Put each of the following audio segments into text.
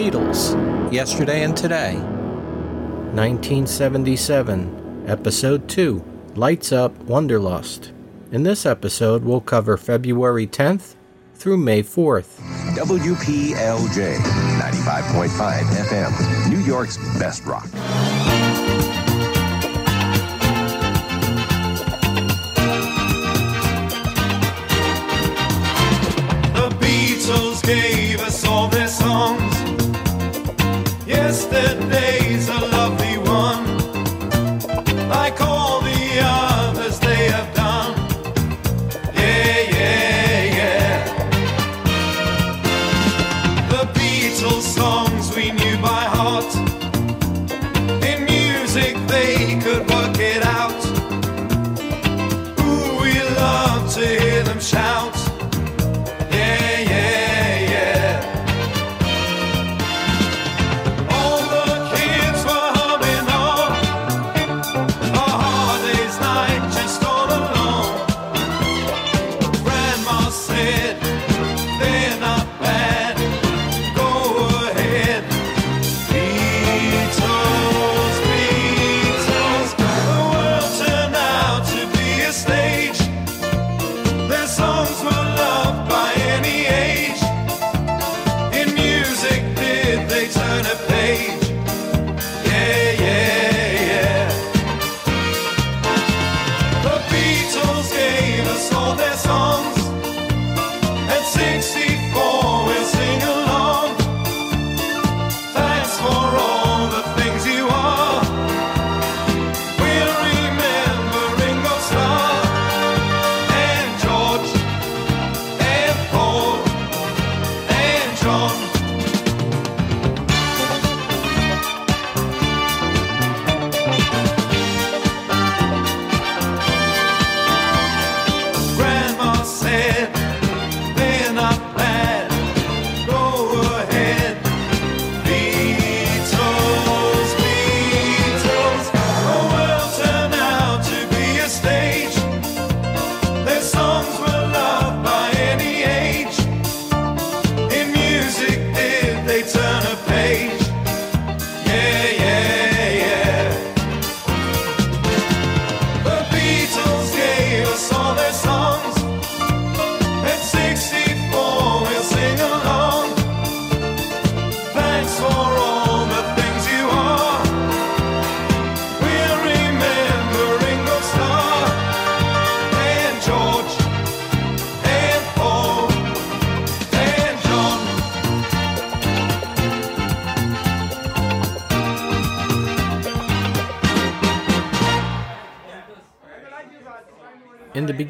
Beatles, Yesterday and Today. 1977, Episode 2 Lights Up Wonderlust. In this episode, we'll cover February 10th through May 4th. WPLJ 95.5 FM, New York's best rock. The Beatles gave us all their songs. Yesterday's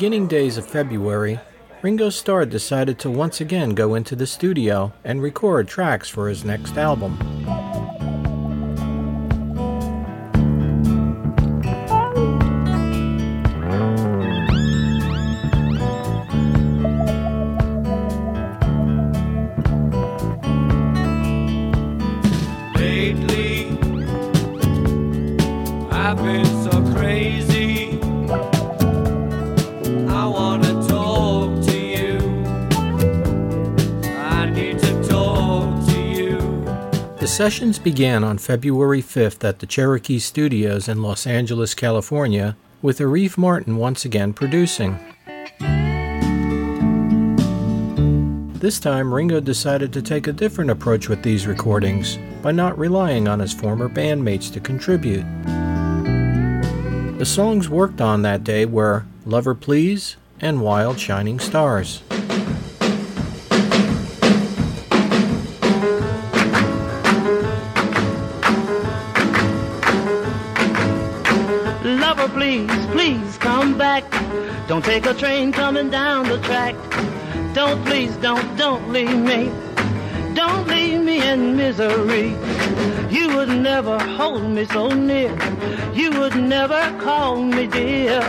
beginning days of February, Ringo Starr decided to once again go into the studio and record tracks for his next album. Sessions began on February 5th at the Cherokee Studios in Los Angeles, California, with Arif Mardin once again producing. This time, Ringo decided to take a different approach with these recordings by not relying on his former bandmates to contribute. The songs worked on that day were Lover Please and Wild Shining Stars. Don't take a train coming down the track. Don't, please, don't, don't leave me. Don't leave me in misery. You would never hold me so near. You would never call me dear.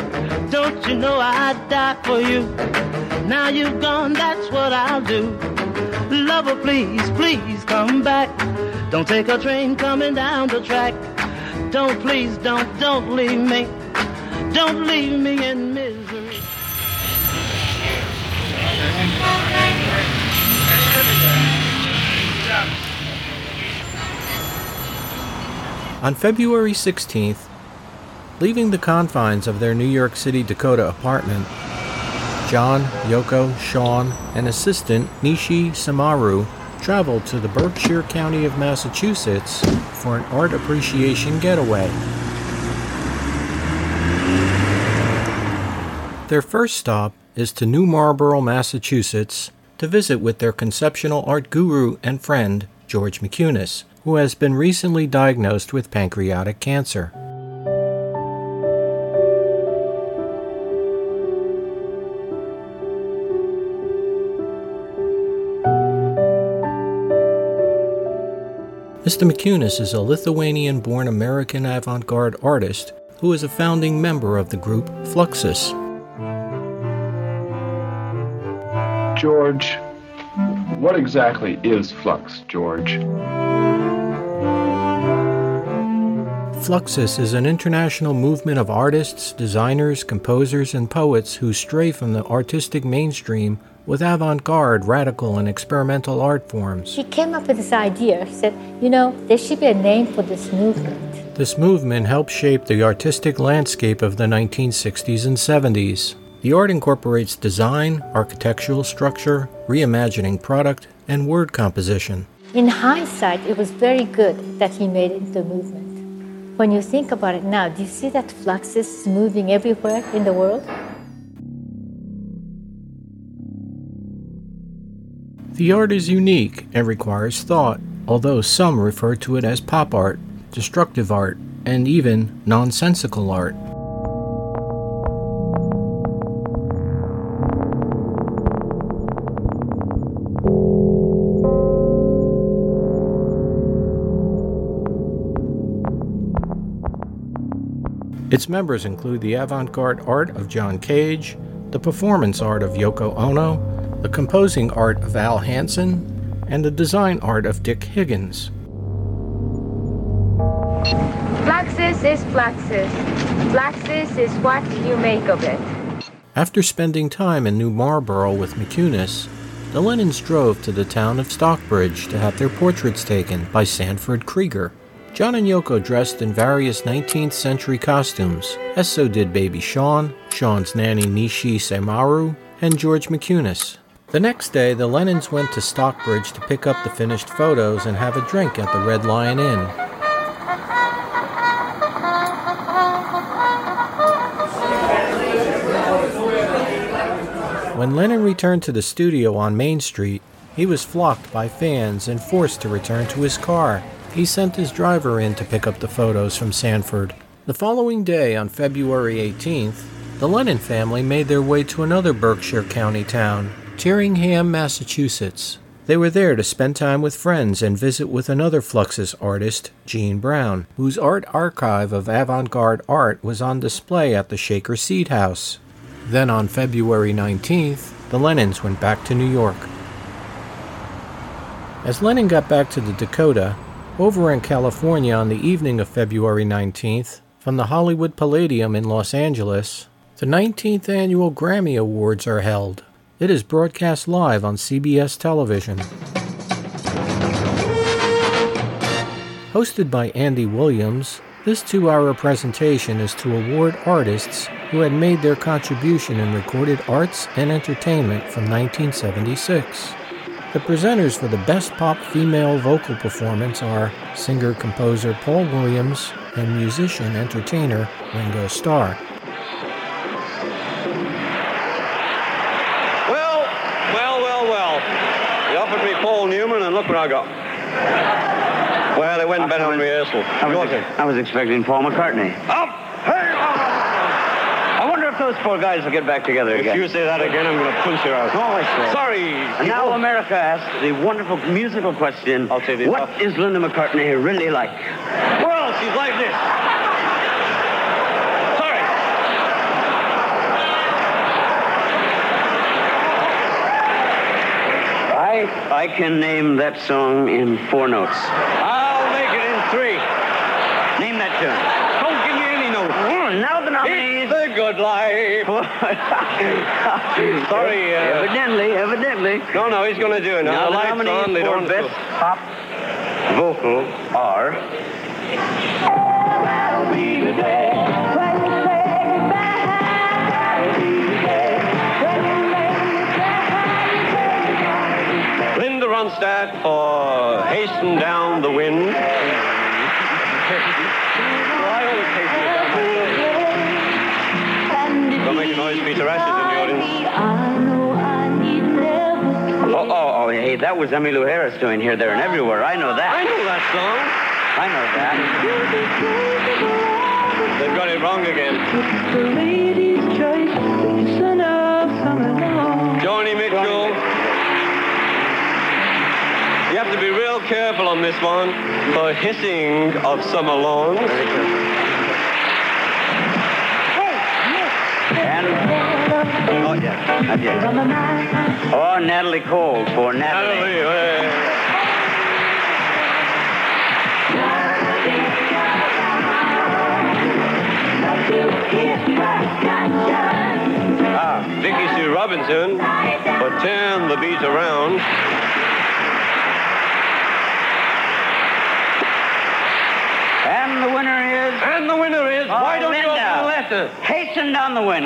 Don't you know I'd die for you? Now you've gone, that's what I'll do. Lover, please, please come back. Don't take a train coming down the track. Don't, please, don't, don't leave me. Don't leave me in misery. On February 16th, leaving the confines of their New York City, Dakota apartment, John, Yoko, Sean, and assistant Nishi Saimaru traveled to the Berkshire County of Massachusetts for an art appreciation getaway. Their first stop is to New Marlborough, Massachusetts, to visit with their conceptual art guru and friend, George Maciunas, who has been recently diagnosed with pancreatic cancer. Mr. Maciunas is a Lithuanian born American avant garde artist who is a founding member of the group Fluxus. George, what exactly is flux, George? Fluxus is an international movement of artists, designers, composers, and poets who stray from the artistic mainstream with avant garde, radical, and experimental art forms. He came up with this idea. He said, you know, there should be a name for this movement. This movement helped shape the artistic landscape of the 1960s and 70s. The art incorporates design, architectural structure, reimagining product, and word composition. In hindsight, it was very good that he made it into a movement. When you think about it now, do you see that Fluxus is moving everywhere in the world? The art is unique and requires thought, although some refer to it as pop art, destructive art, and even nonsensical art. Its members include the avant garde art of John Cage, the performance art of Yoko Ono, the composing art of Al Hansen, and the design art of Dick Higgins. Fluxus is fluxus. Fluxus is what you make of it. After spending time in New Marlborough with Maciunas, the Lennons drove to the town of Stockbridge to have their portraits taken by Sanford Krieger. John and Yoko dressed in various 19th century costumes, as so did baby Sean, Sean's nanny Nishi Saimaru, and George Maciunas. The next day, the Lennons went to Stockbridge to pick up the finished photos and have a drink at the Red Lion Inn. When Lennon returned to the studio on Main Street, he was flocked by fans and forced to return to his car. He sent his driver in to pick up the photos from Sanford. The following day, on February 18th, the Lennon family made their way to another Berkshire County town, Tyringham, Massachusetts. They were there to spend time with friends and visit with another Fluxus artist, Jean Brown, whose art archive of avant garde art was on display at the Shaker Seed House. Then on February 19th, the Lennons went back to New York. As Lennon got back to the Dakota, over in California on the evening of February 19th, from the Hollywood Palladium in Los Angeles, the 19th annual Grammy Awards are held. It is broadcast live on CBS television. Hosted by Andy Williams, this two hour presentation is to award artists who had made their contribution in recorded arts and entertainment from 1976. The presenters for the Best Pop Female Vocal Performance are singer composer Paul Williams, and musician entertainer Ringo Starr. Well, well, well, well. They offered me Paul Newman, and look what I got. Well, it went better on rehearsal. I was, I was expecting Paul McCartney. Up! Hey! I wonder if those four guys will get back together If again. If you say that again, I'm going to punch you out. No, I. Sorry. And now America asks the wonderful musical question, I'll tell you what what. is Linda McCartney really like? Well, she's like this. Sorry. I, I can name that song in four notes. I'll make it in three. Name that tune. Don't give me any notes. Oh, now the nominees. It's the good life. Sorry. Uh, evidently, evidently. no, no, he's going to do it. Now, Now the lights on, they don't best pop vocal are Linda Ronstadt for Hasten Down the Wind. That was Emmylou Harris doing Here, There, and Everywhere. I know that. I know that song. I know that. They've got it wrong again. Joni Mitchell. You have to be real careful on this one for hissing of summer lawns. And, yeah, not yet. Oh, Natalie Cole for Natalie. Hallelujah. Ah, Vicki Sue Robinson for Turn the Beat Around. And the winner is... And the winner is, Oh, why don't you open the letter? Hasten down the wind.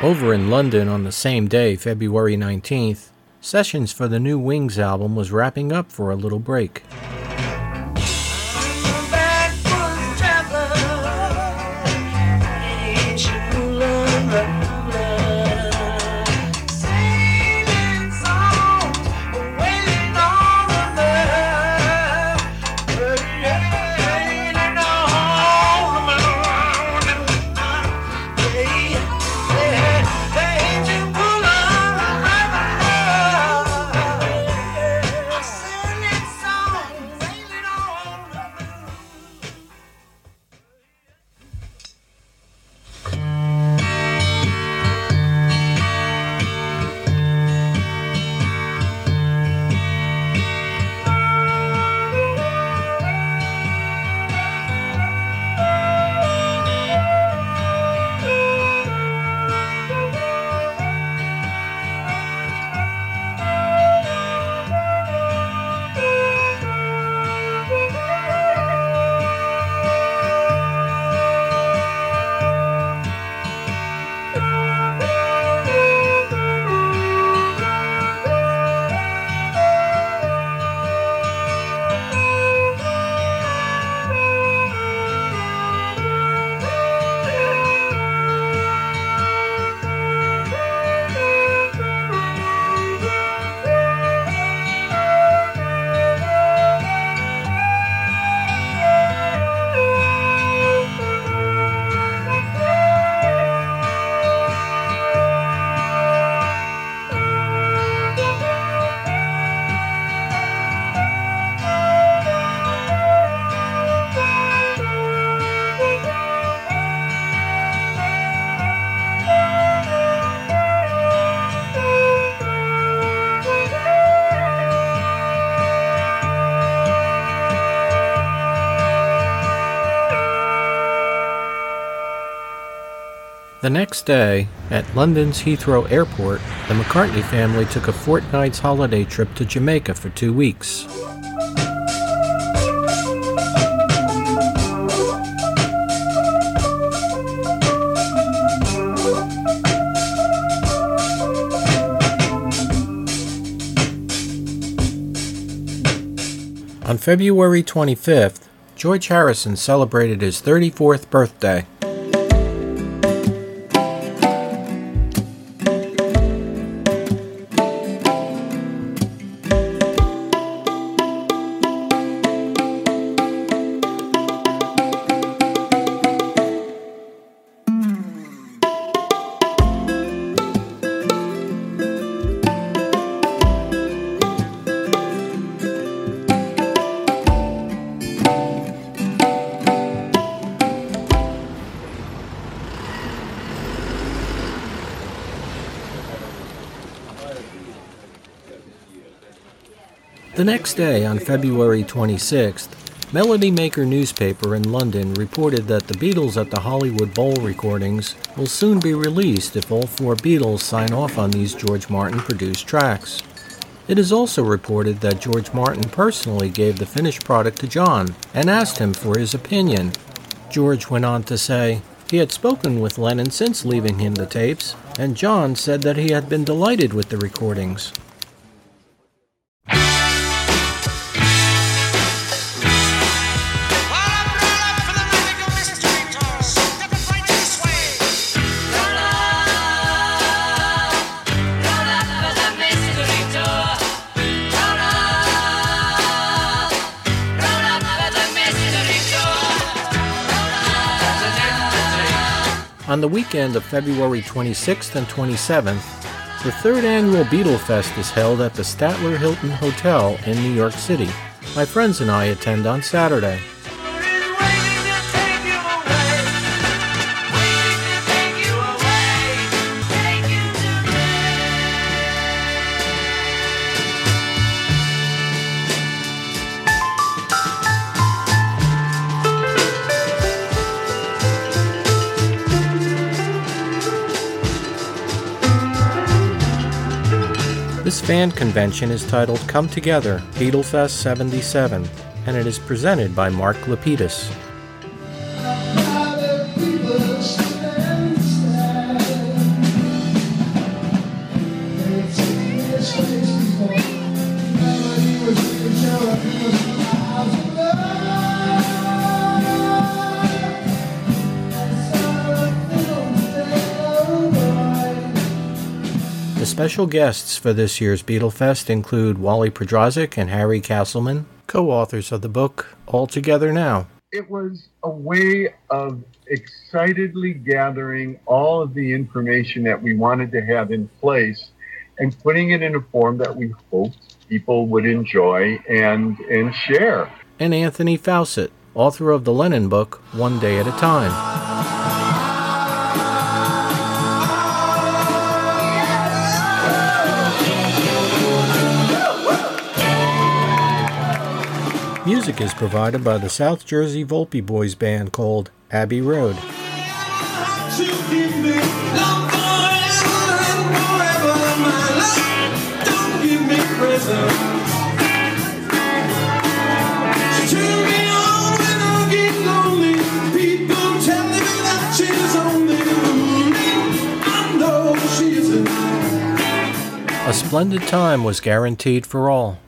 Over in London on the same day, February 19th, sessions for the new Wings album was wrapping up for a little break. The next day, at London's Heathrow Airport, the McCartney family took a fortnight's holiday trip to Jamaica for two weeks. On February 25th, George Harrison celebrated his 34th birthday. Next day, on February 26th, Melody Maker newspaper in London reported that the Beatles at the Hollywood Bowl recordings will soon be released if all four Beatles sign off on these George Martin produced tracks. It is also reported that George Martin personally gave the finished product to John and asked him for his opinion. George went on to say he had spoken with Lennon since leaving him the tapes, and John said that he had been delighted with the recordings. On the weekend of February 26th and 27th, the third annual Beatle Fest is held at the Statler Hilton Hotel in New York City. My friends and I attend on Saturday. Fan convention is titled Come Together Beatlefest 77, and it is presented by Mark Lapidus. Special guests for this year's Beatlefest include Wally Podrazik and Harry Castleman, co authors of the book All Together Now. It was a way of excitedly gathering all of the information that we wanted to have in place and putting it in a form that we hoped people would enjoy and, and share. And Anthony Fawcett, author of the Lennon book One Day at a Time. Music is provided by the South Jersey Volpe Boys band called Abbey Road. A splendid time was guaranteed for all.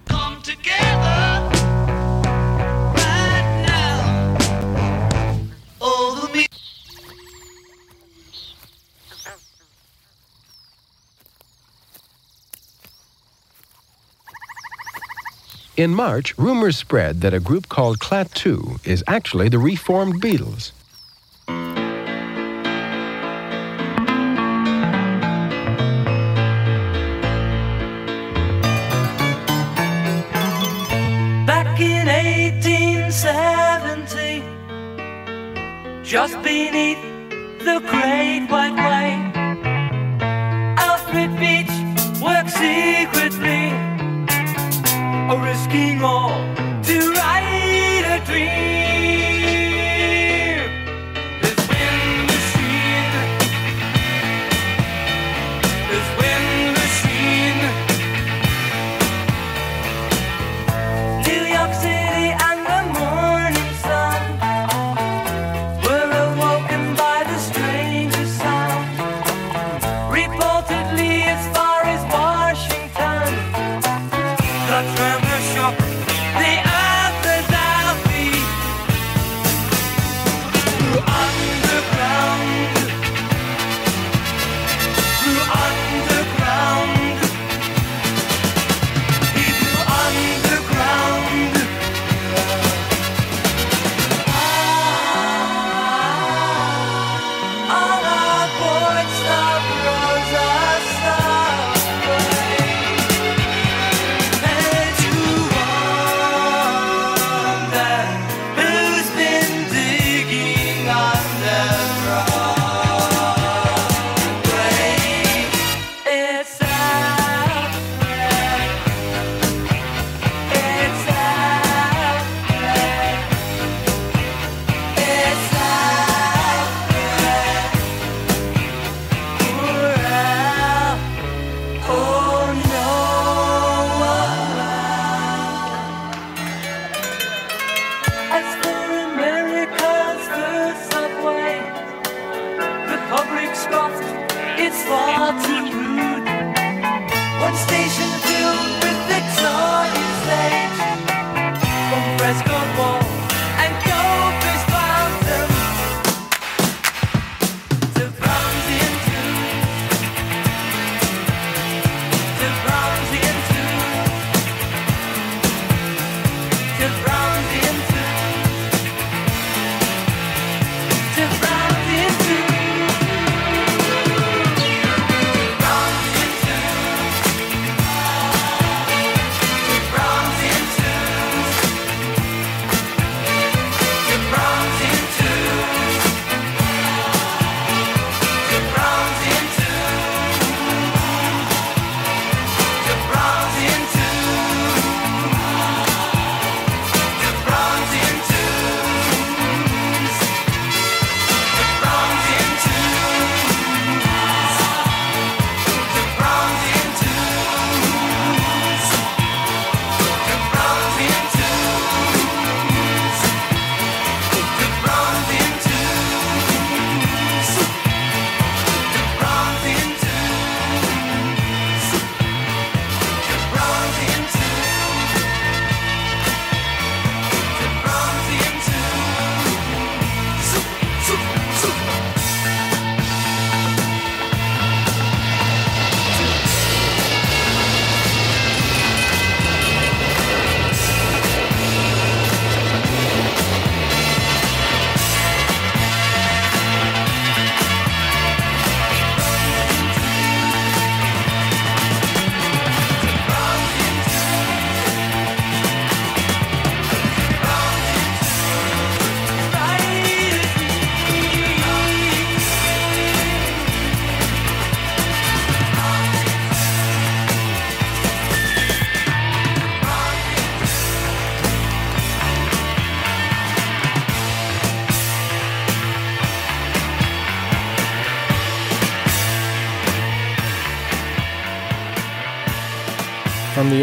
In March, rumors spread that a group called Klaatu is actually the reformed Beatles. Back in 1870, just beneath the Great White Way, Alfred Beach worked secretly, risking all to write a dream.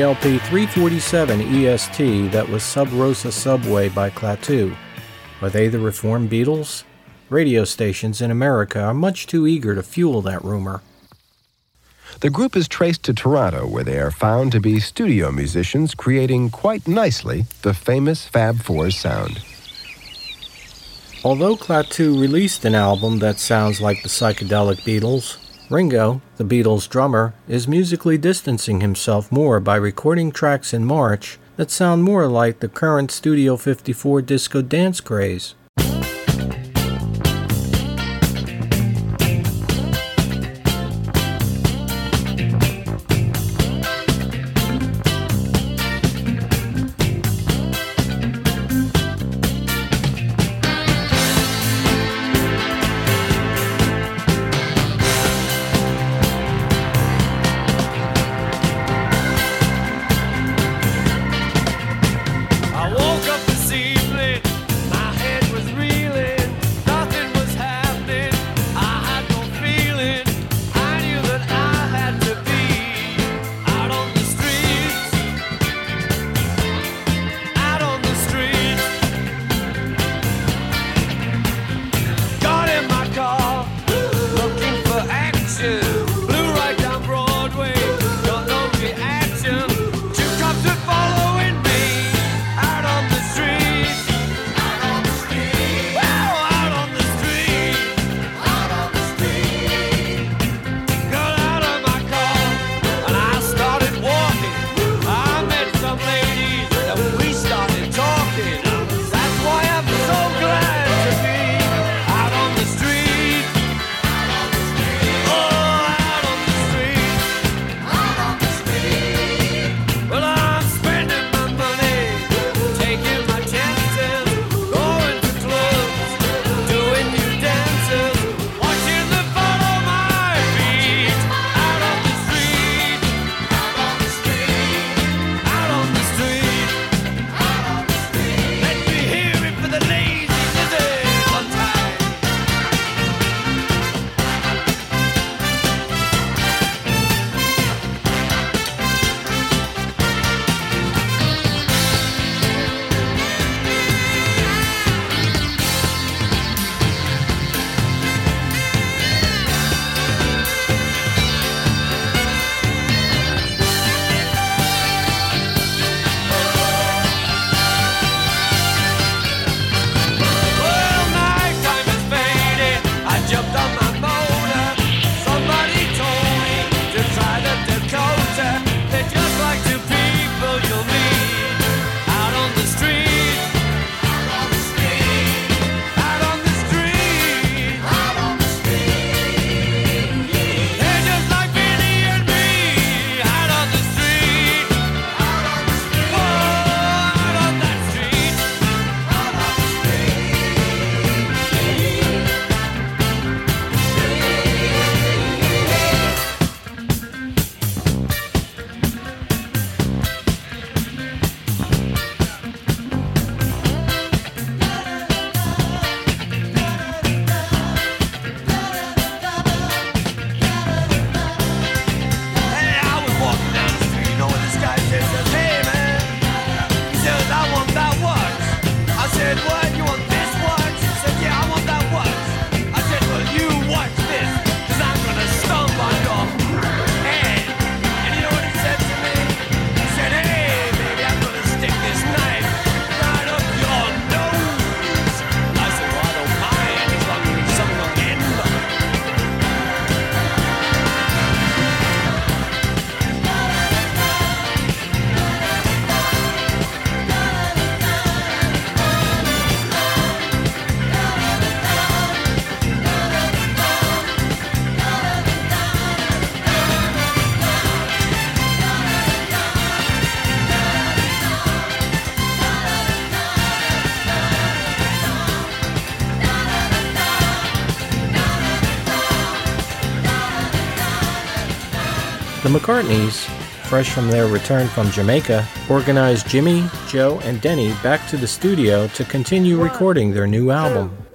LP 347 EST that was Sub Rosa Subway by Klaatu. Are they the reformed Beatles? Radio stations in America are much too eager to fuel that rumor. The group is traced to Toronto, where they are found to be studio musicians creating quite nicely the famous Fab Four sound. Although Klaatu released an album that sounds like the psychedelic Beatles, Ringo, the Beatles drummer, is musically distancing himself more by recording tracks in March that sound more like the current Studio 54 disco dance craze. McCartneys, fresh from their return from Jamaica, organized Jimmy, Joe, and Denny back to the studio to continue recording their new album.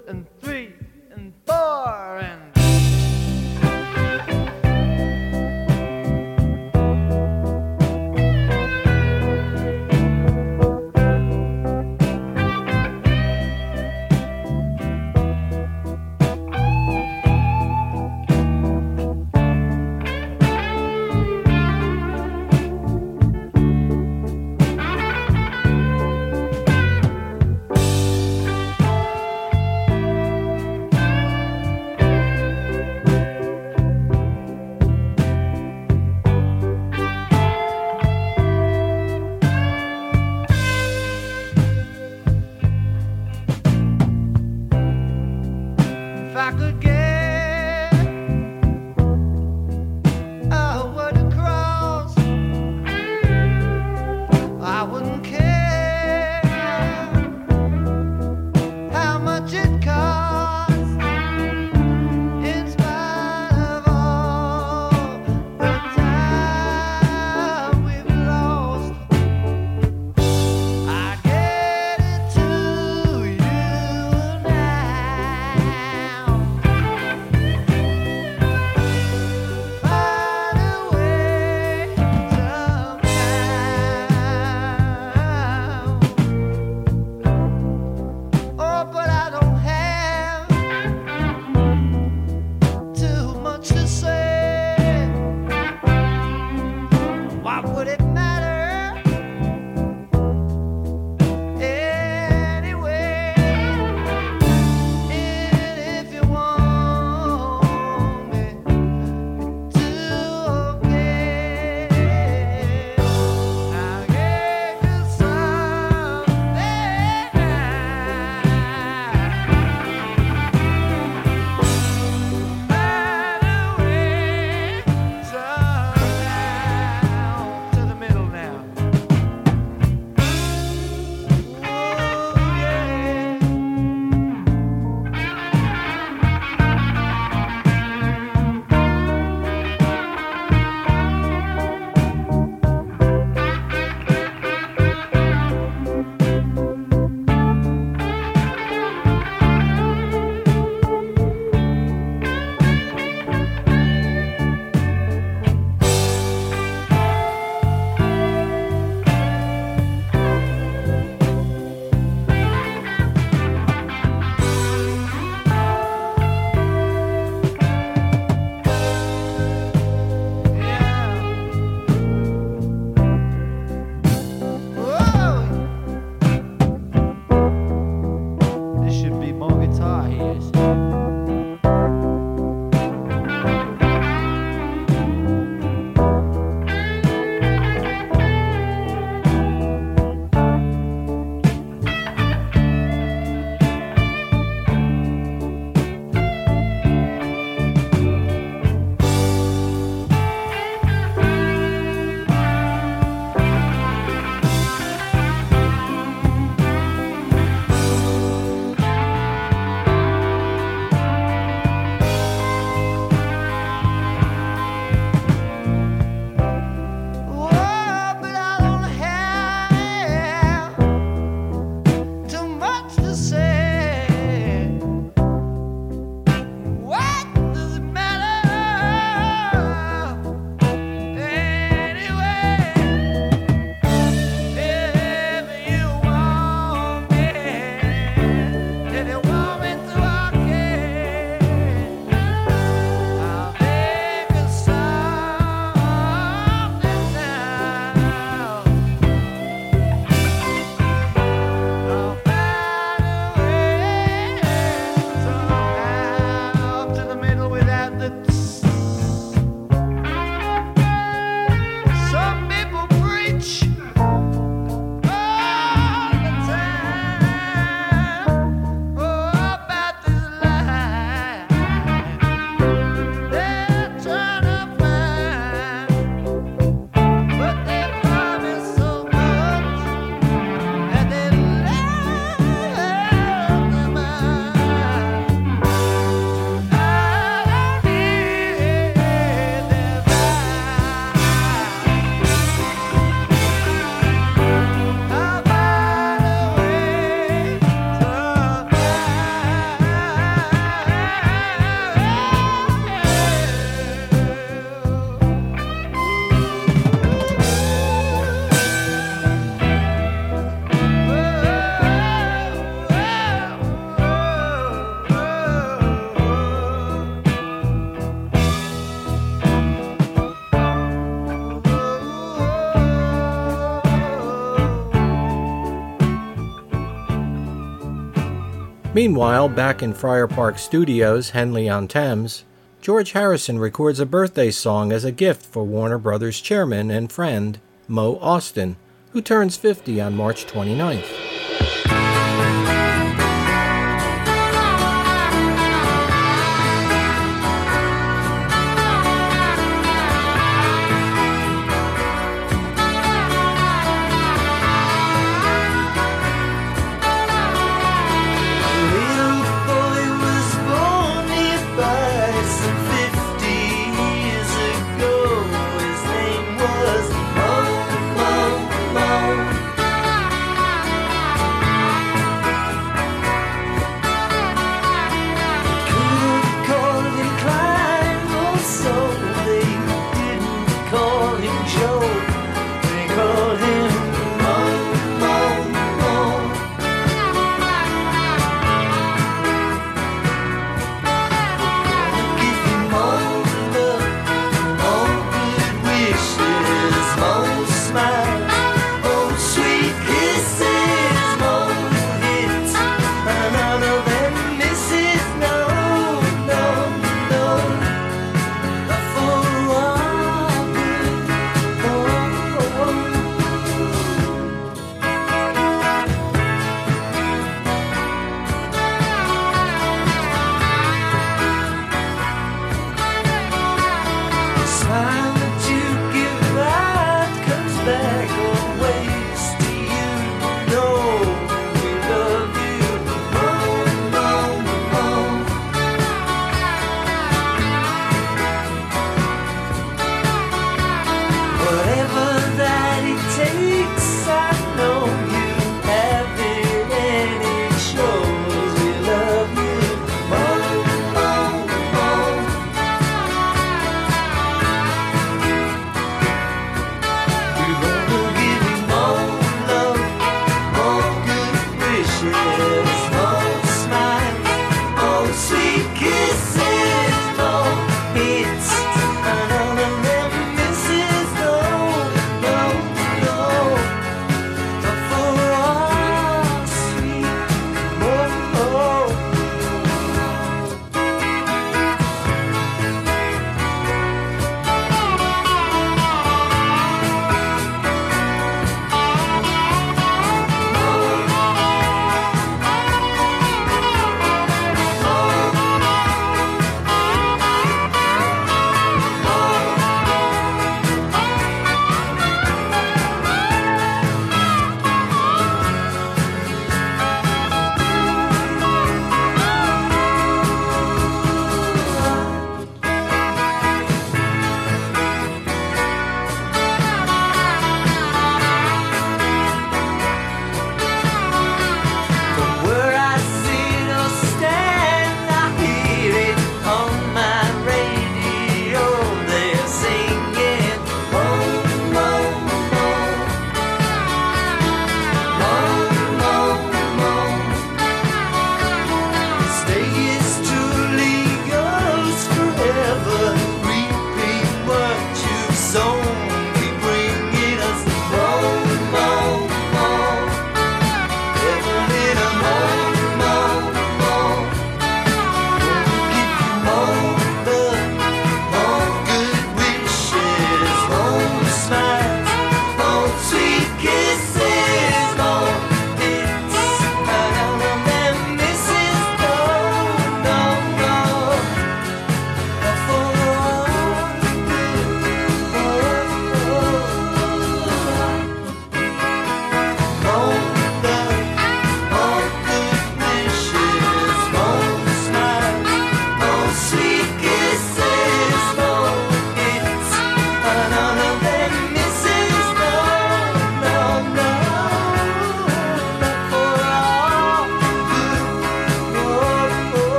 Meanwhile, back in Friar Park Studios, Henley on Thames, George Harrison records a birthday song as a gift for Warner Brothers chairman and friend, Mo Ostin, who turns 50 on March 29th.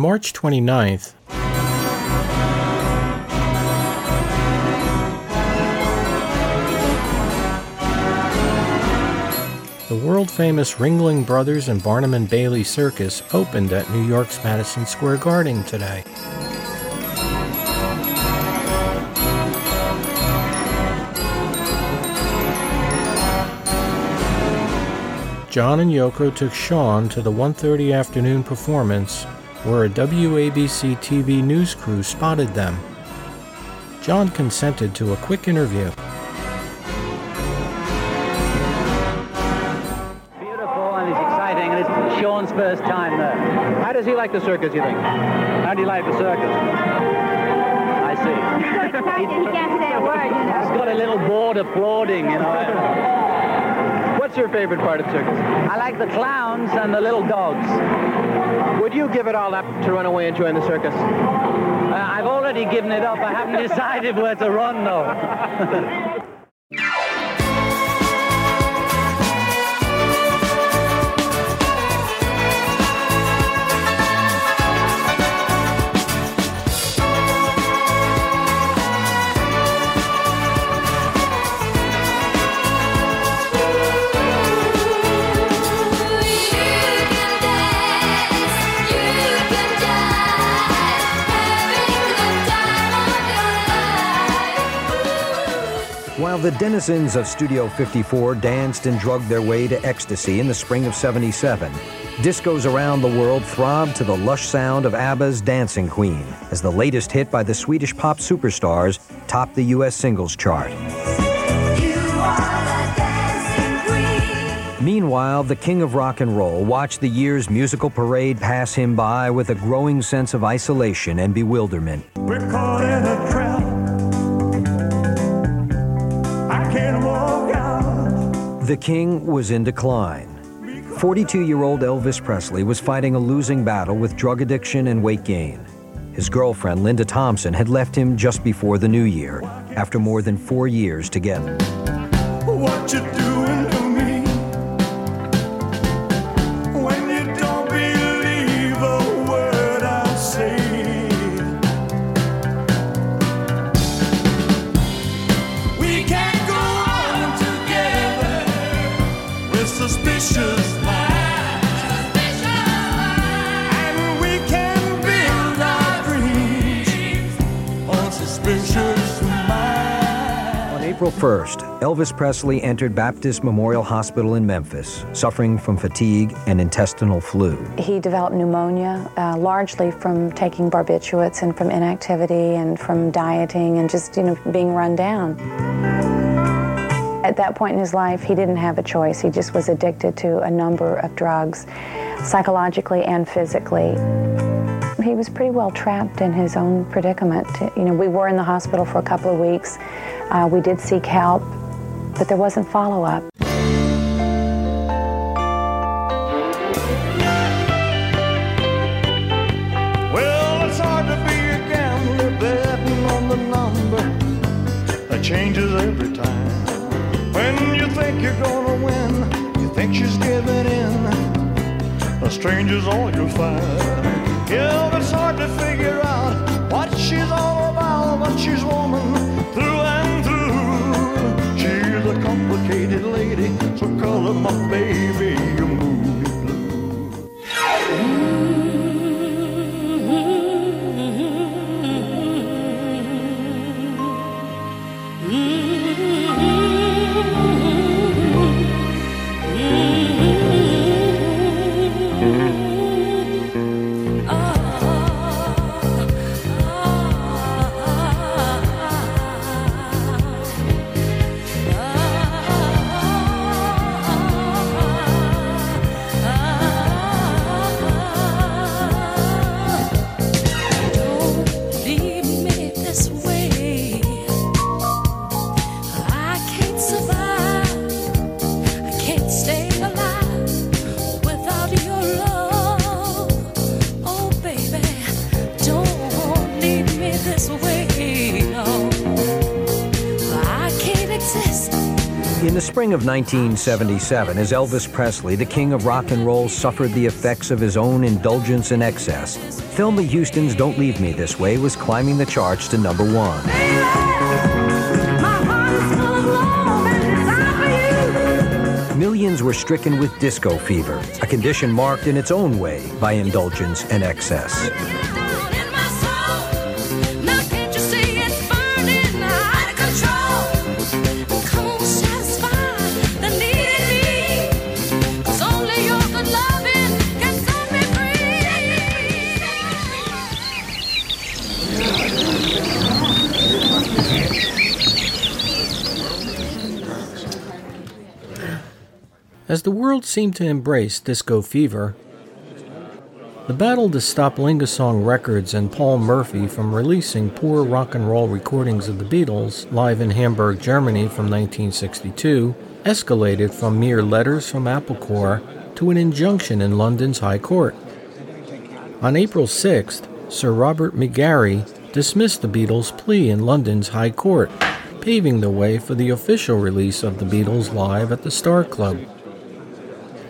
March 29th, the world famous Ringling Brothers and Barnum and Bailey Circus opened at New York's Madison Square Garden today. John and Yoko took Sean to the 1:30 afternoon performance where a WABC TV news crew spotted them. John consented to a quick interview. Beautiful and it's exciting, and it's Sean's first time there. How does he like the circus, you think? How do you like the circus? I see. He can't say a word. He's got a little board applauding, you know. What's your favorite part of circus? I like the clowns and the little dogs. Would you give it all up to run away and join the circus? Uh, I've already given it up. I haven't decided where to run, though. the denizens of Studio 54 danced and drugged their way to ecstasy in the spring of 77, discos around the world throbbed to the lush sound of ABBA's Dancing Queen as the latest hit by the Swedish pop superstars topped the U.S. singles chart. Meanwhile, the king of rock and roll watched the year's musical parade pass him by with a growing sense of isolation and bewilderment. The king was in decline. 42 year old Elvis Presley was fighting a losing battle with drug addiction and weight gain. His girlfriend, Linda Thompson, had left him just before the new year, after more than four years together. April 1st, Elvis Presley entered Baptist Memorial Hospital in Memphis, suffering from fatigue and intestinal flu. He developed pneumonia uh, largely from taking barbiturates and from inactivity and from dieting and just you know being run down. At that point in his life, he didn't have a choice. He just was addicted to a number of drugs, psychologically and physically. He was pretty well trapped in his own predicament. You know, we were in the hospital for a couple of weeks. Uh, we did seek help, but there wasn't follow-up. Well, it's hard to be a gambler betting on the number changes every time. When you think you're gonna win, you think she's giving in. A stranger's all you'll find. Yeah, it's hard to figure out what she's all about, but she's woman a complicated lady, so color my baby spring of 1977, as Elvis Presley, the king of rock and roll, suffered the effects of his own indulgence and excess, Thelma Houston's Don't Leave Me This Way was climbing the charts to number one. Millions were stricken with disco fever, a condition marked in its own way by indulgence and excess. As the world seemed to embrace disco fever, the battle to stop Lingasong Records and Paul Murphy from releasing poor rock and roll recordings of the Beatles live in Hamburg, Germany from 1962 escalated from mere letters from Apple Corps to an injunction in London's High Court. On April 6th, Sir Robert Megarry dismissed the Beatles' plea in London's High Court, paving the way for the official release of the Beatles live at the Star Club.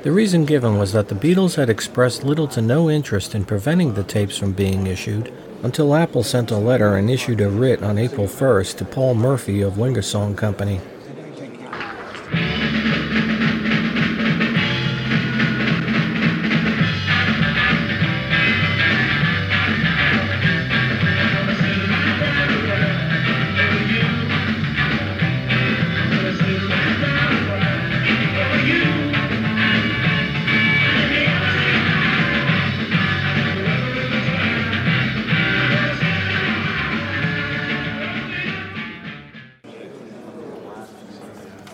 The reason given was that the Beatles had expressed little to no interest in preventing the tapes from being issued until Apple sent a letter and issued a writ on April 1st to Paul Murphy of Lingasong Company.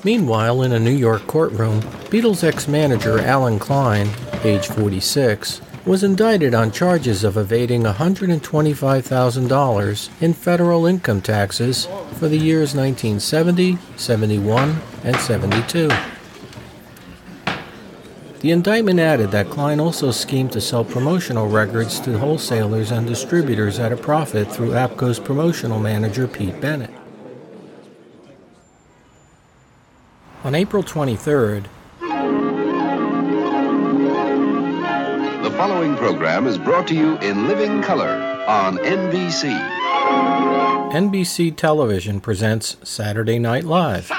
Meanwhile, in a New York courtroom, Beatles ex manager Allen Klein, age 46, was indicted on charges of evading $125,000 in federal income taxes for the years 1970, 71, and 72. The indictment added that Klein also schemed to sell promotional records to wholesalers and distributors at a profit through ABKCO's promotional manager Pete Bennett. On April 23rd, The following program is brought to you in living color on NBC. NBC Television presents Saturday Night Live.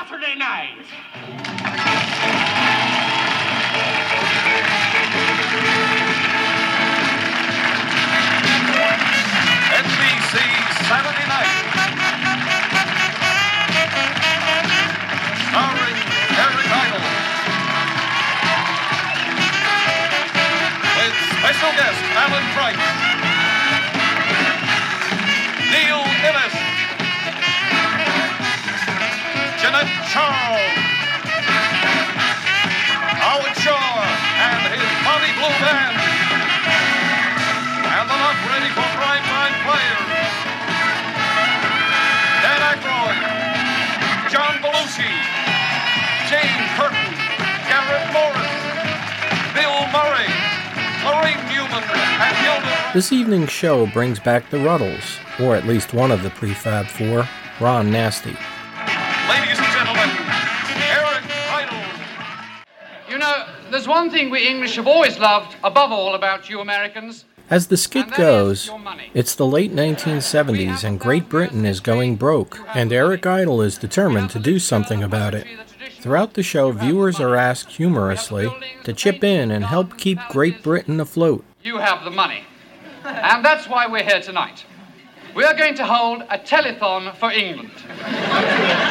Alan Price. Neil Innes. Jeanette Charles. Howard Shore and his Bobby Blue Band. And the not ready for primetime players. Dan Aykroyd, John Belushi, Jane Curtin, Garrett Morris, Bill Murray, Lorraine This evening's show brings back the Ruttles, or at least one of the prefab four, Ron Nasty. Ladies and gentlemen, Eric Idle. You know, there's one thing we English have always loved above all about you Americans. As the skit goes, it's the late 1970s and Great Britain is going broke, and Eric Idle is determined to do something about it. Throughout the show, viewers are asked humorously to chip in and help keep Great Britain afloat. You have the money. And that's why we're here tonight. We are going to hold a telethon for England.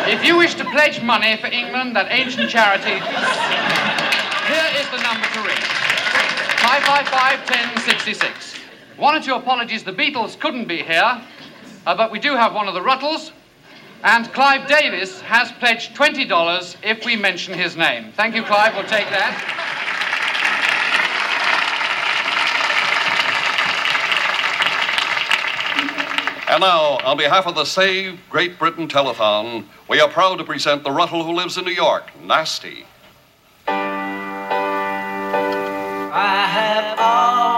If you wish to pledge money for England, that ancient charity, here is the number to ring 555 1066. One or two apologies, the Beatles couldn't be here, uh, but we do have one of the Ruttles, and Clive Davis has pledged $20 if we mention his name. Thank you, Clive, we'll take that. And now, on behalf of the Save Great Britain Telethon, we are proud to present the Ruttle who lives in New York, Nasty. I have always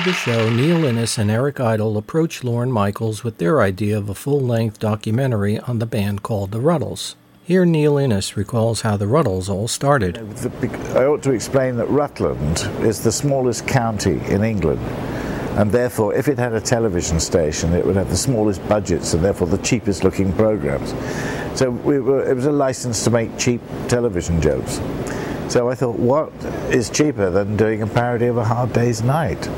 After the show, Neil Innes and Eric Idle approached Lorne Michaels with their idea of a full length documentary on the band called The Ruttles. Here, Neil Innes recalls how the Ruttles all started. I ought to explain that Rutland is the smallest county in England. And therefore, if it had a television station, it would have the smallest budgets and therefore the cheapest looking programs. So we were, it was a license to make cheap television jokes. So I thought, what is cheaper than doing a parody of A Hard Day's Night?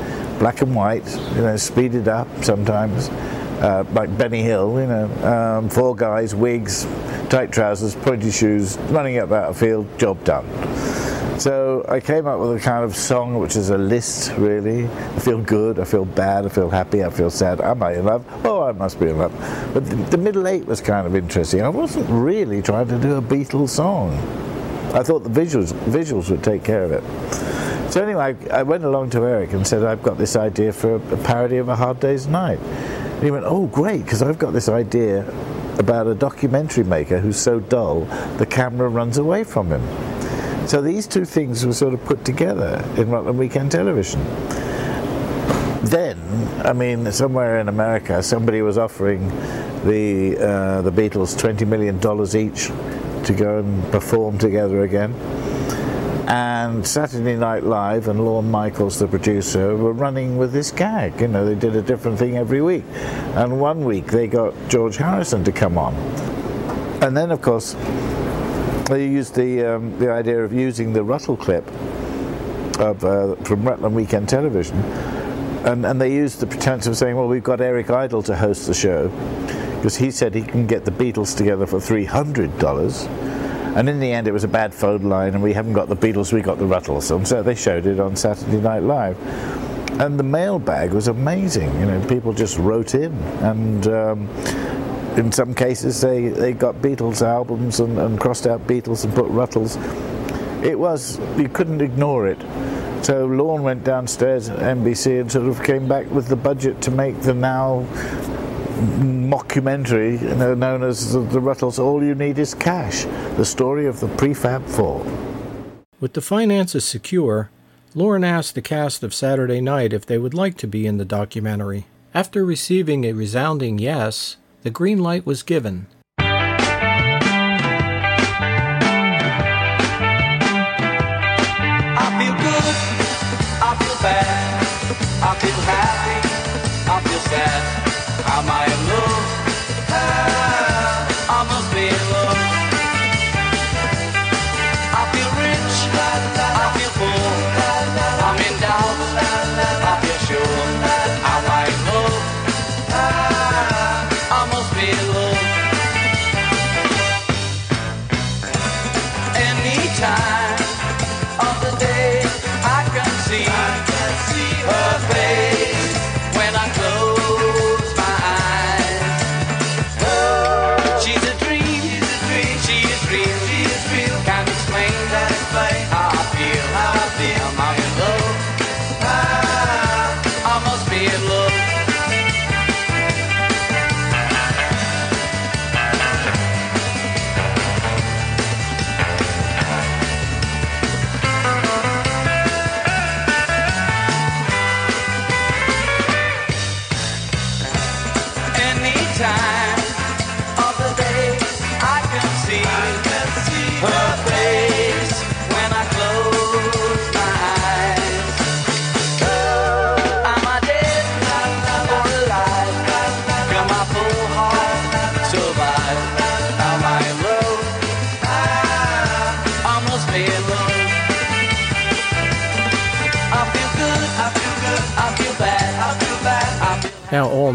Black and white, you know, speeded up sometimes, uh, like Benny Hill, you know, um, four guys, wigs, tight trousers, pointy shoes, running about a field, job done. So I came up with a kind of song which is a list, really. I feel good, I feel bad, I feel happy, I feel sad. Am I in love? Oh, I must be in love. But the, the middle eight was kind of interesting. I wasn't really trying to do a Beatles song. I thought the visuals, visuals would take care of it. So anyway, I, went along to Eric and said, I've got this idea for a, a parody of A Hard Day's Night. And he went, oh, great, because I've got this idea about a documentary maker who's so dull, the camera runs away from him. So these two things were sort of put together in Rutland Weekend Television. Then, I mean, somewhere in America, somebody was offering the uh, the Beatles twenty million dollars each to go and perform together again. And Saturday Night Live and Lorne Michaels, the producer, were running with this gag. You know, they did a different thing every week. And one week they got George Harrison to come on. And then, of course, they used the um, the idea of using the Ruttle clip of uh, from Rutland Weekend Television, and and they used the pretense of saying, well, we've got Eric Idle to host the show, because he said he can get the Beatles together for three hundred dollars. And in the end, it was a bad phone line, and we haven't got the Beatles, we got the Ruttles. And so they showed it on Saturday Night Live. And the mailbag was amazing. You know, people just wrote in, and um, in some cases they, they got Beatles albums and, and crossed out Beatles and put Ruttles. It was, you couldn't ignore it. So Lorne went downstairs at NBC and sort of came back with the budget to make the now mockumentary known as the, the Ruttles All You Need Is Cash, the story of the prefab four. With the finances secure, Lorne asked the cast of Saturday Night if they would like to be in the documentary. After receiving a resounding yes, the green light was given. Anytime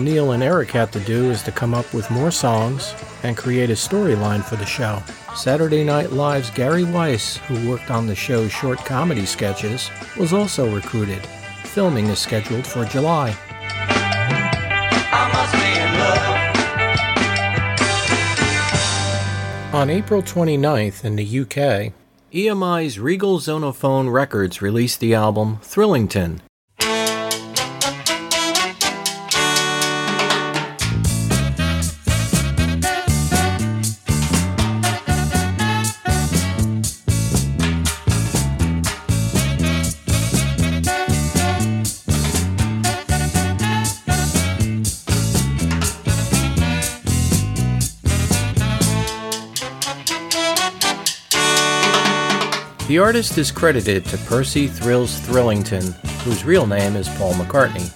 Neil and Eric had to do is to come up with more songs and create a storyline for the show. Saturday Night Live's Gary Weis, who worked on the show's short comedy sketches, was also recruited. Filming is scheduled for July. On April 29th in the UK, EMI's Regal Zonophone Records released the album Thrillington, The artist is credited to Percy Thrills Thrillington, whose real name is Paul McCartney.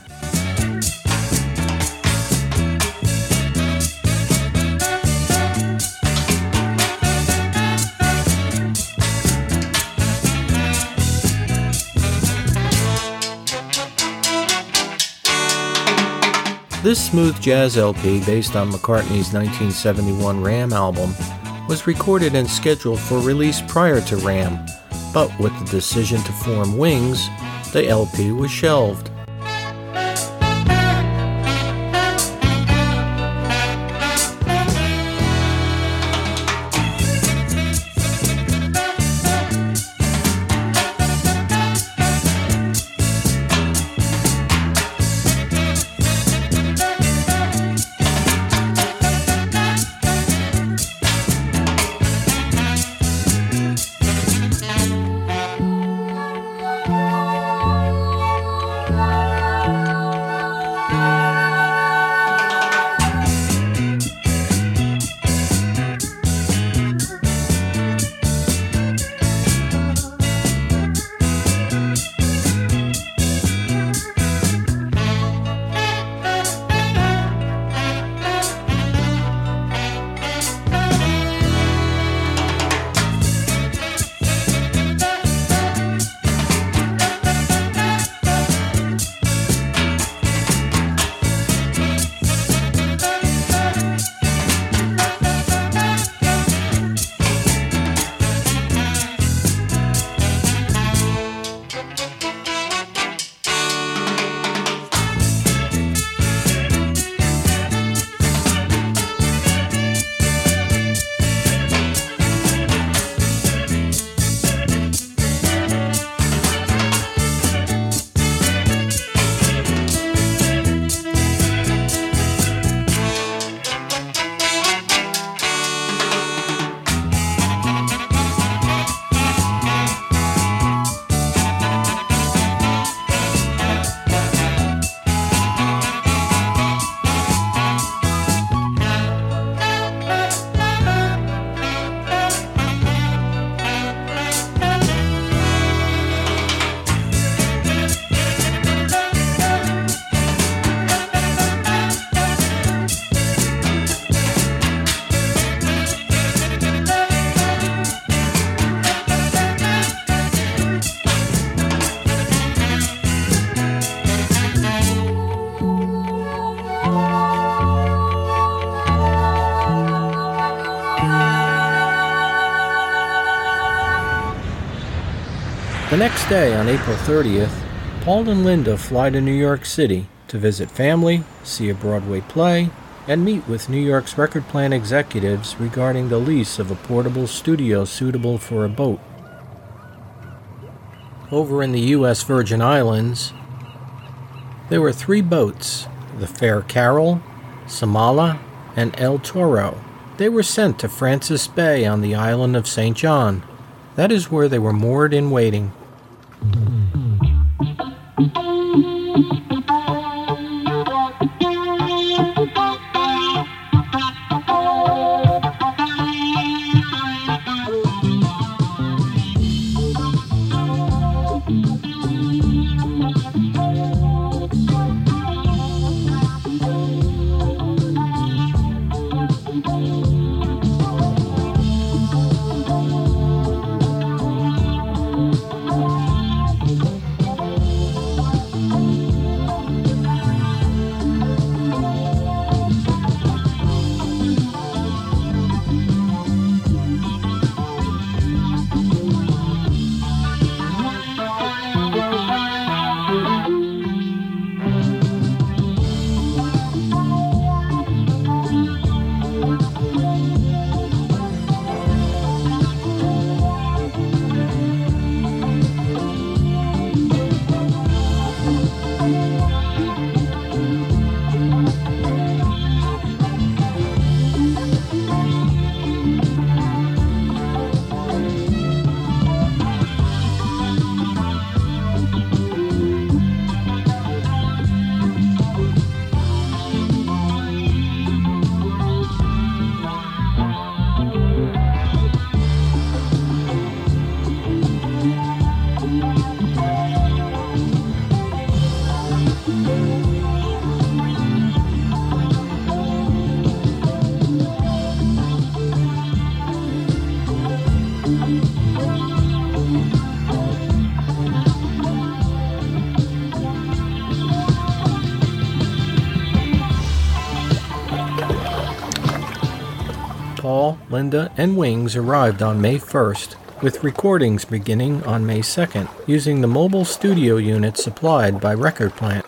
This smooth jazz LP, based on McCartney's 1971 Ram album, was recorded and scheduled for release prior to Ram, but with the decision to form Wings, the LP was shelved. Day, on April 30th, Paul and Linda fly to New York City to visit family, see a Broadway play, and meet with New York's record plant executives regarding the lease of a portable studio suitable for a boat. Over in the U.S. Virgin Islands, there were three boats the Fair Carol, Samala, and El Toro. They were sent to Francis Bay on the island of St. John. That is where they were moored in waiting. Thank you. Linda, and Wings arrived on May 1st, with recordings beginning on May 2nd, using the mobile studio unit supplied by Record Plant.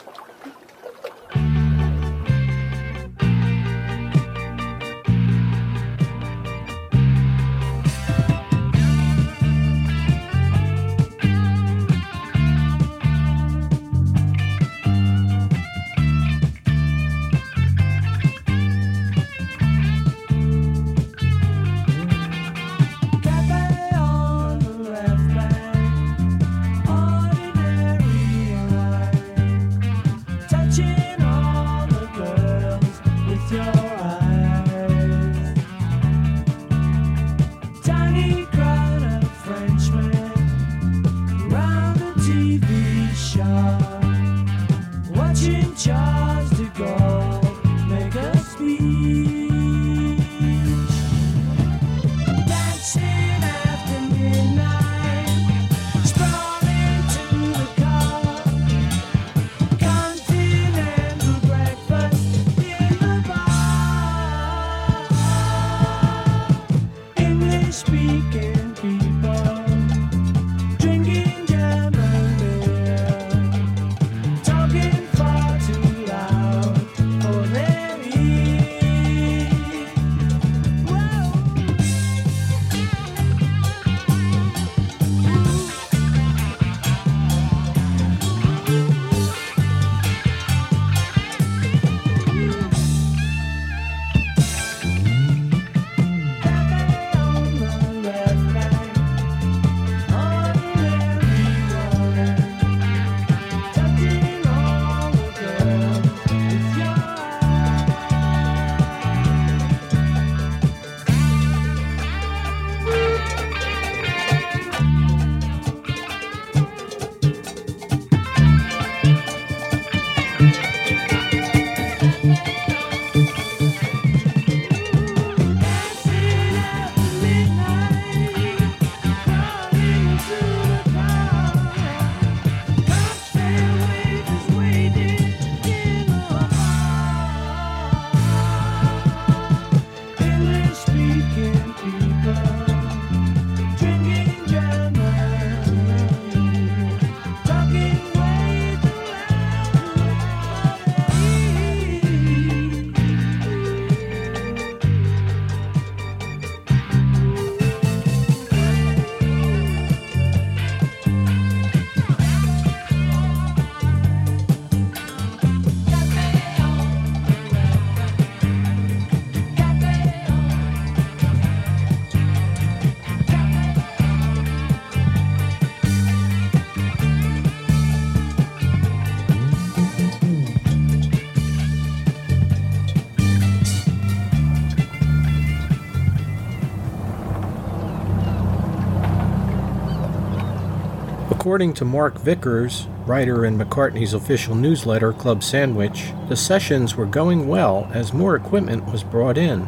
According to Mark Vickers, writer in McCartney's official newsletter, Club Sandwich, the sessions were going well as more equipment was brought in.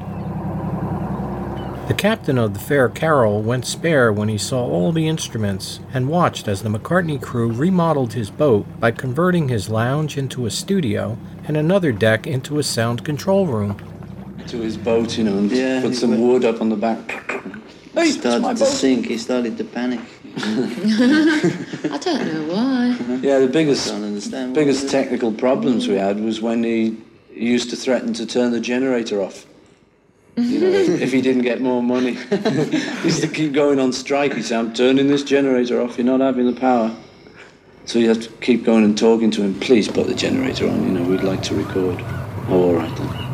The captain of the Fair Carol went spare when he saw all the instruments and watched as the McCartney crew remodeled his boat by converting his lounge into a studio and another deck into a sound control room. to his boat, you know, and Yeah, put some went- wood up on the back. He Hey, started to sink. He started to panic. I don't know why. Yeah, the biggest Don't understand. biggest was technical problems we had was when he, he used to threaten to turn the generator off. You know, if, if he didn't get more money, he used to keep going on strike. He said, "I'm turning this generator off. You're not having the power." So you have to keep going and talking to him. Please put the generator on. You know, we'd like to record. Oh, all right then.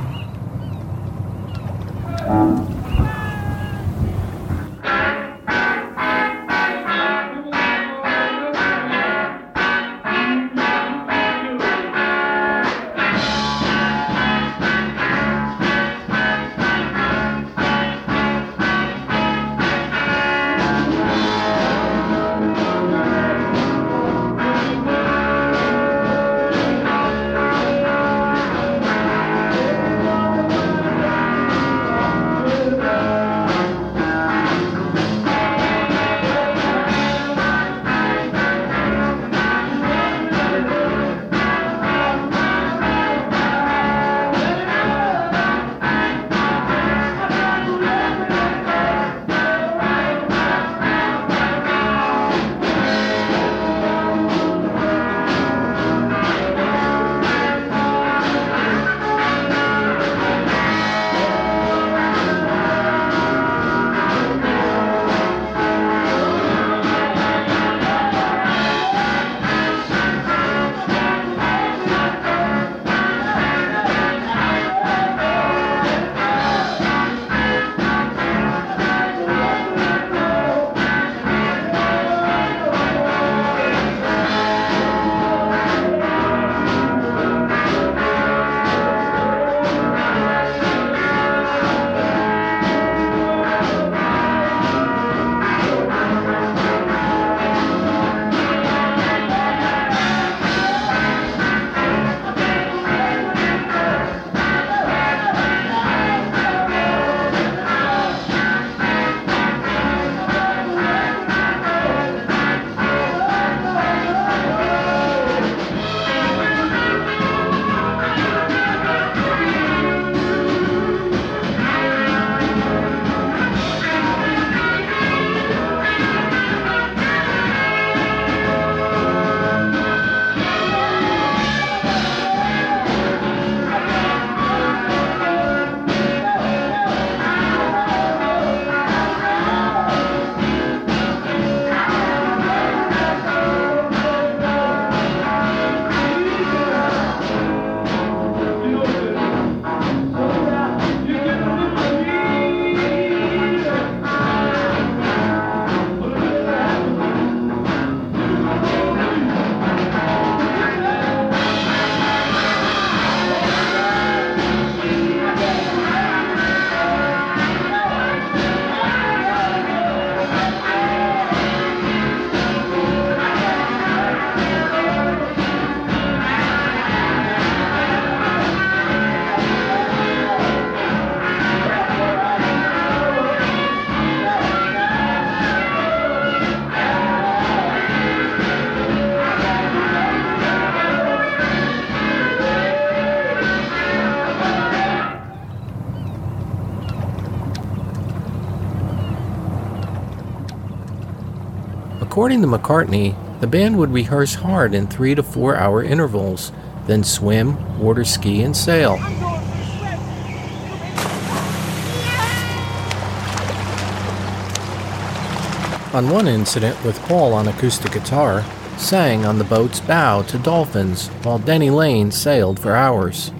According to McCartney, the band would rehearse hard in three to four hour intervals, then swim, water ski, and sail. On one incident with Paul on acoustic guitar, sang on the boat's bow to dolphins while Denny Laine sailed for hours.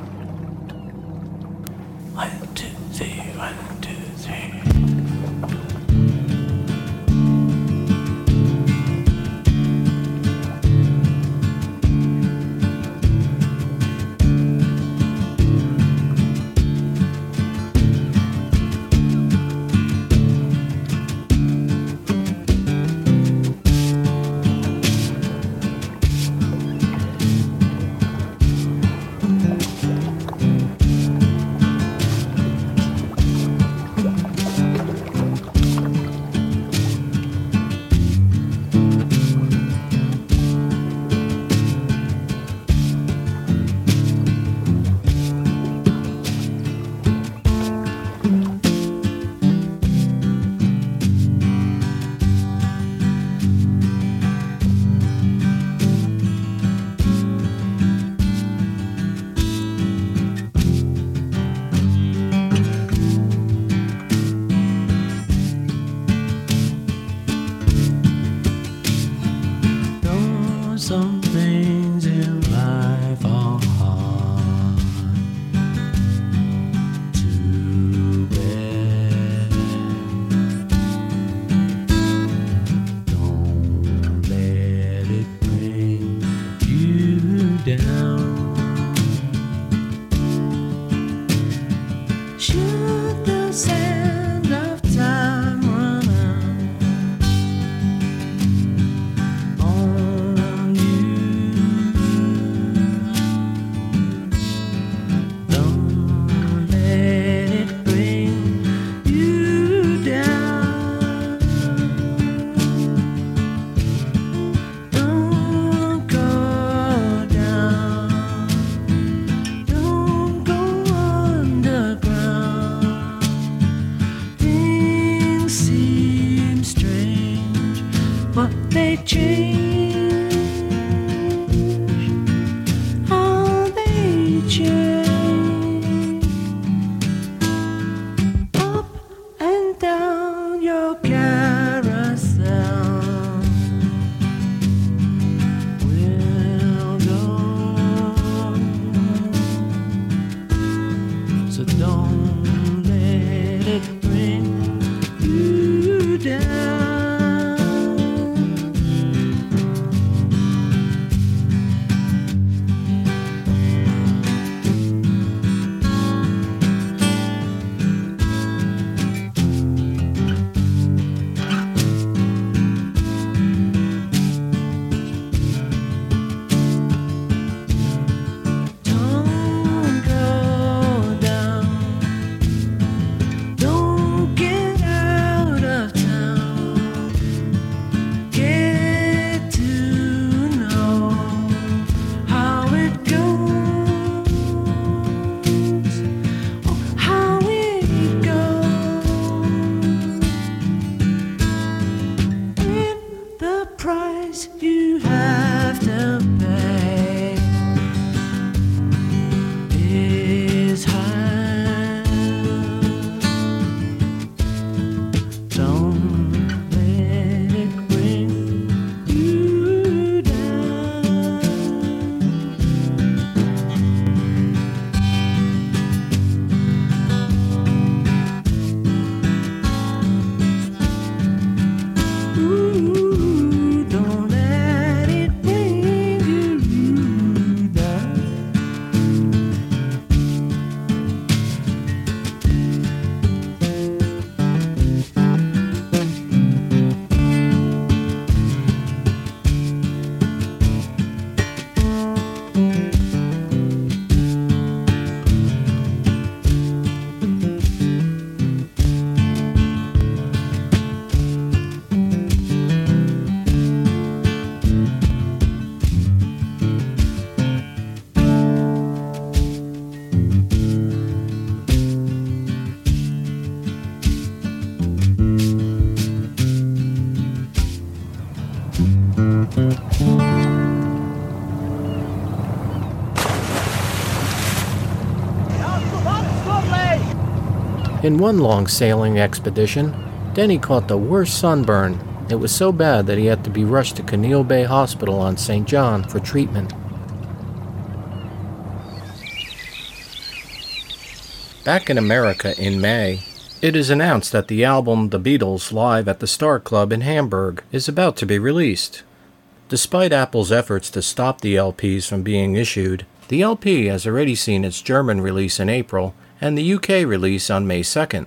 In one long sailing expedition, Denny caught the worst sunburn. It was so bad that he had to be rushed to Conneaut Bay Hospital on St. John for treatment. Back in America in May, it is announced that the album The Beatles Live at the Star Club in Hamburg is about to be released. Despite Apple's efforts to stop the LPs from being issued, the LP has already seen its German release in April and the UK release on May 2nd.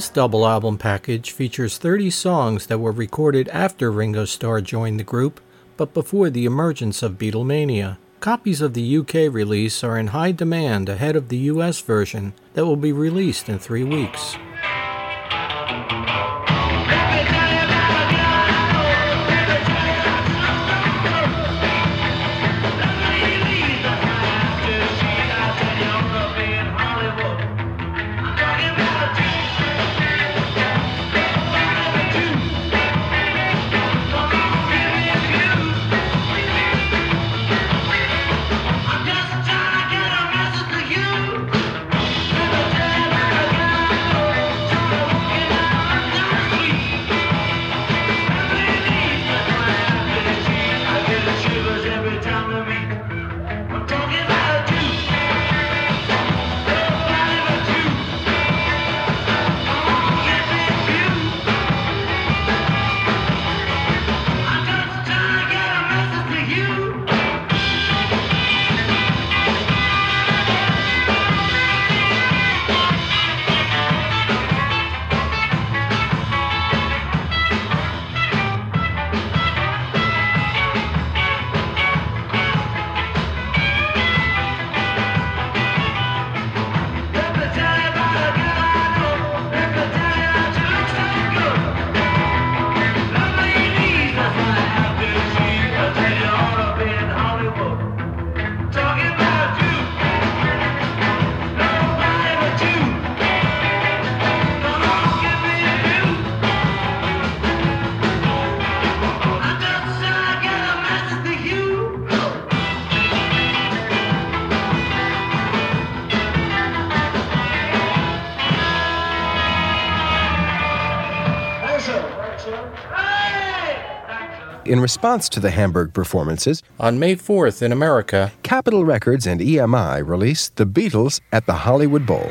This double album package features 30 songs that were recorded after Ringo Starr joined the group, but before the emergence of Beatlemania. Copies of the UK release are in high demand ahead of the US version that will be released in three weeks. In response to the Hamburg performances, on May 4th in America, Capitol Records and EMI released The Beatles at the Hollywood Bowl.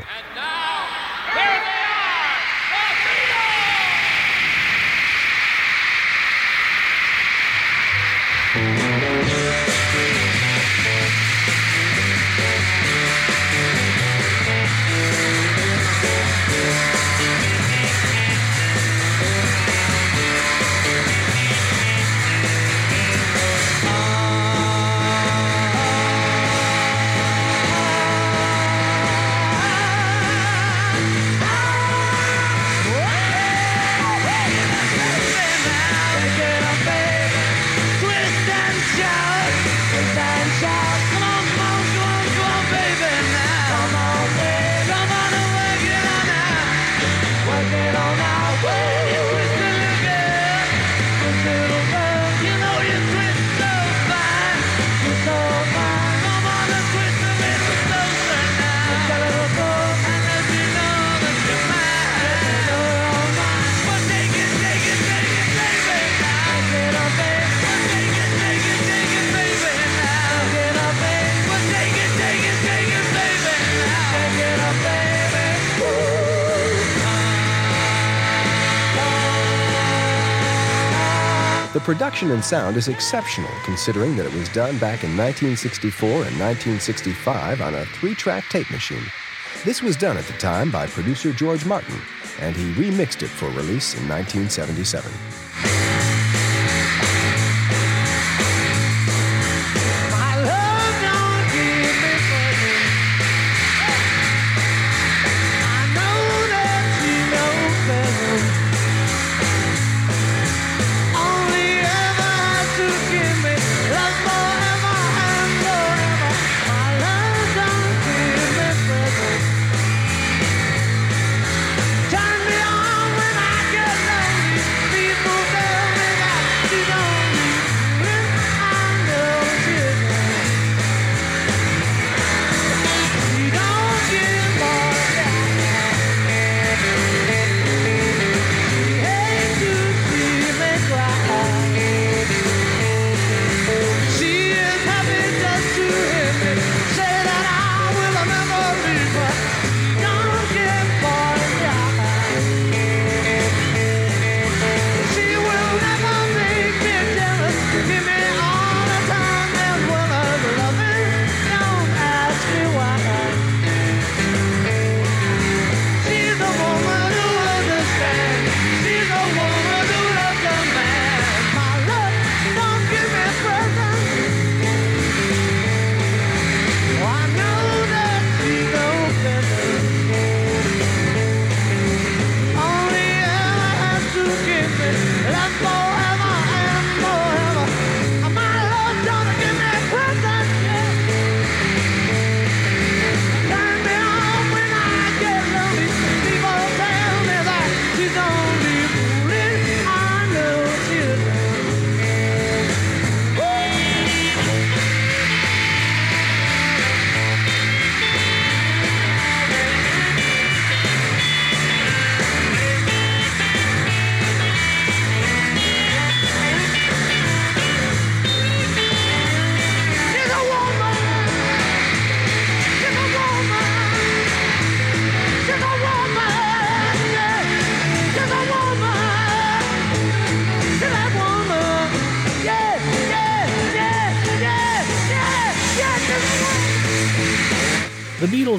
Production and sound is exceptional considering that it was done back in 1964 and 1965 on a three track tape machine. This was done at the time by producer George Martin, and he remixed it for release in 1977.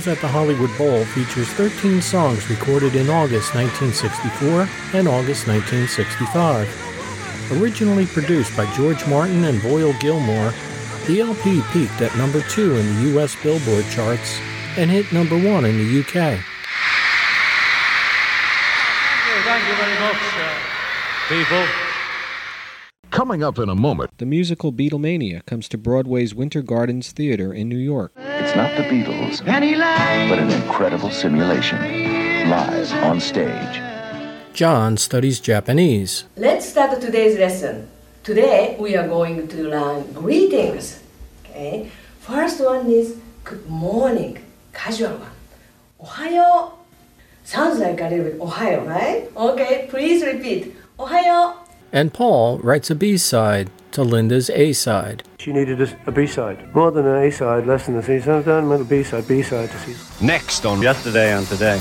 At the Hollywood Bowl features 13 songs recorded in August 1964 and August 1965. Originally produced by George Martin and Voyle Gilmore, the LP peaked at number 2 in the US Billboard charts and hit number 1 in the UK. Thank you very much, uh, people. Coming up in a moment, the musical Beatlemania comes to Broadway's Winter Gardens Theater in New York. It's not the Beatles, Penny Lane. but an incredible simulation. Live on stage. John studies Japanese. Let's start today's lesson. Today we are going to learn greetings. Okay. First one is good morning, casual one. Ohayo. Sounds like a little bit Ohio, right? Okay, please repeat. Ohayo. And Paul writes a B side to Linda's A side. She needed a, a B side. More than an A side, less than a C side, a B side, B side to C. Next on Yesterday and Today.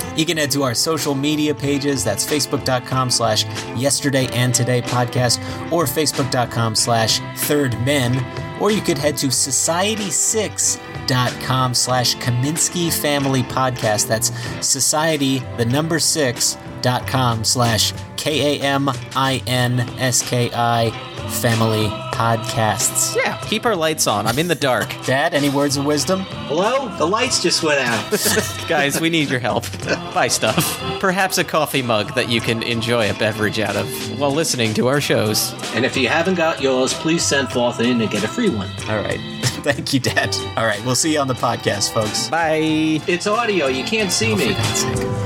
You can head to our social media pages. That's facebook.com slash yesterday and today podcast or facebook.com slash third men. Or you could head to society6.com slash Kaminsky Family Podcast. That's society, the number six, dot com slash K A M I N S K I Family Podcasts. Yeah, keep our lights on. I'm in the dark. Dad, any words of wisdom? Hello? The lights just went out. Guys, we need your help. Buy stuff. Perhaps a coffee mug that you can enjoy a beverage out of while listening to our shows. and if you haven't got yours, please send forth in and get a free one. All right. Thank you, Dad. All right, we'll see you on the podcast, folks. Bye. It's audio. You can't see oh, me. For God's sake.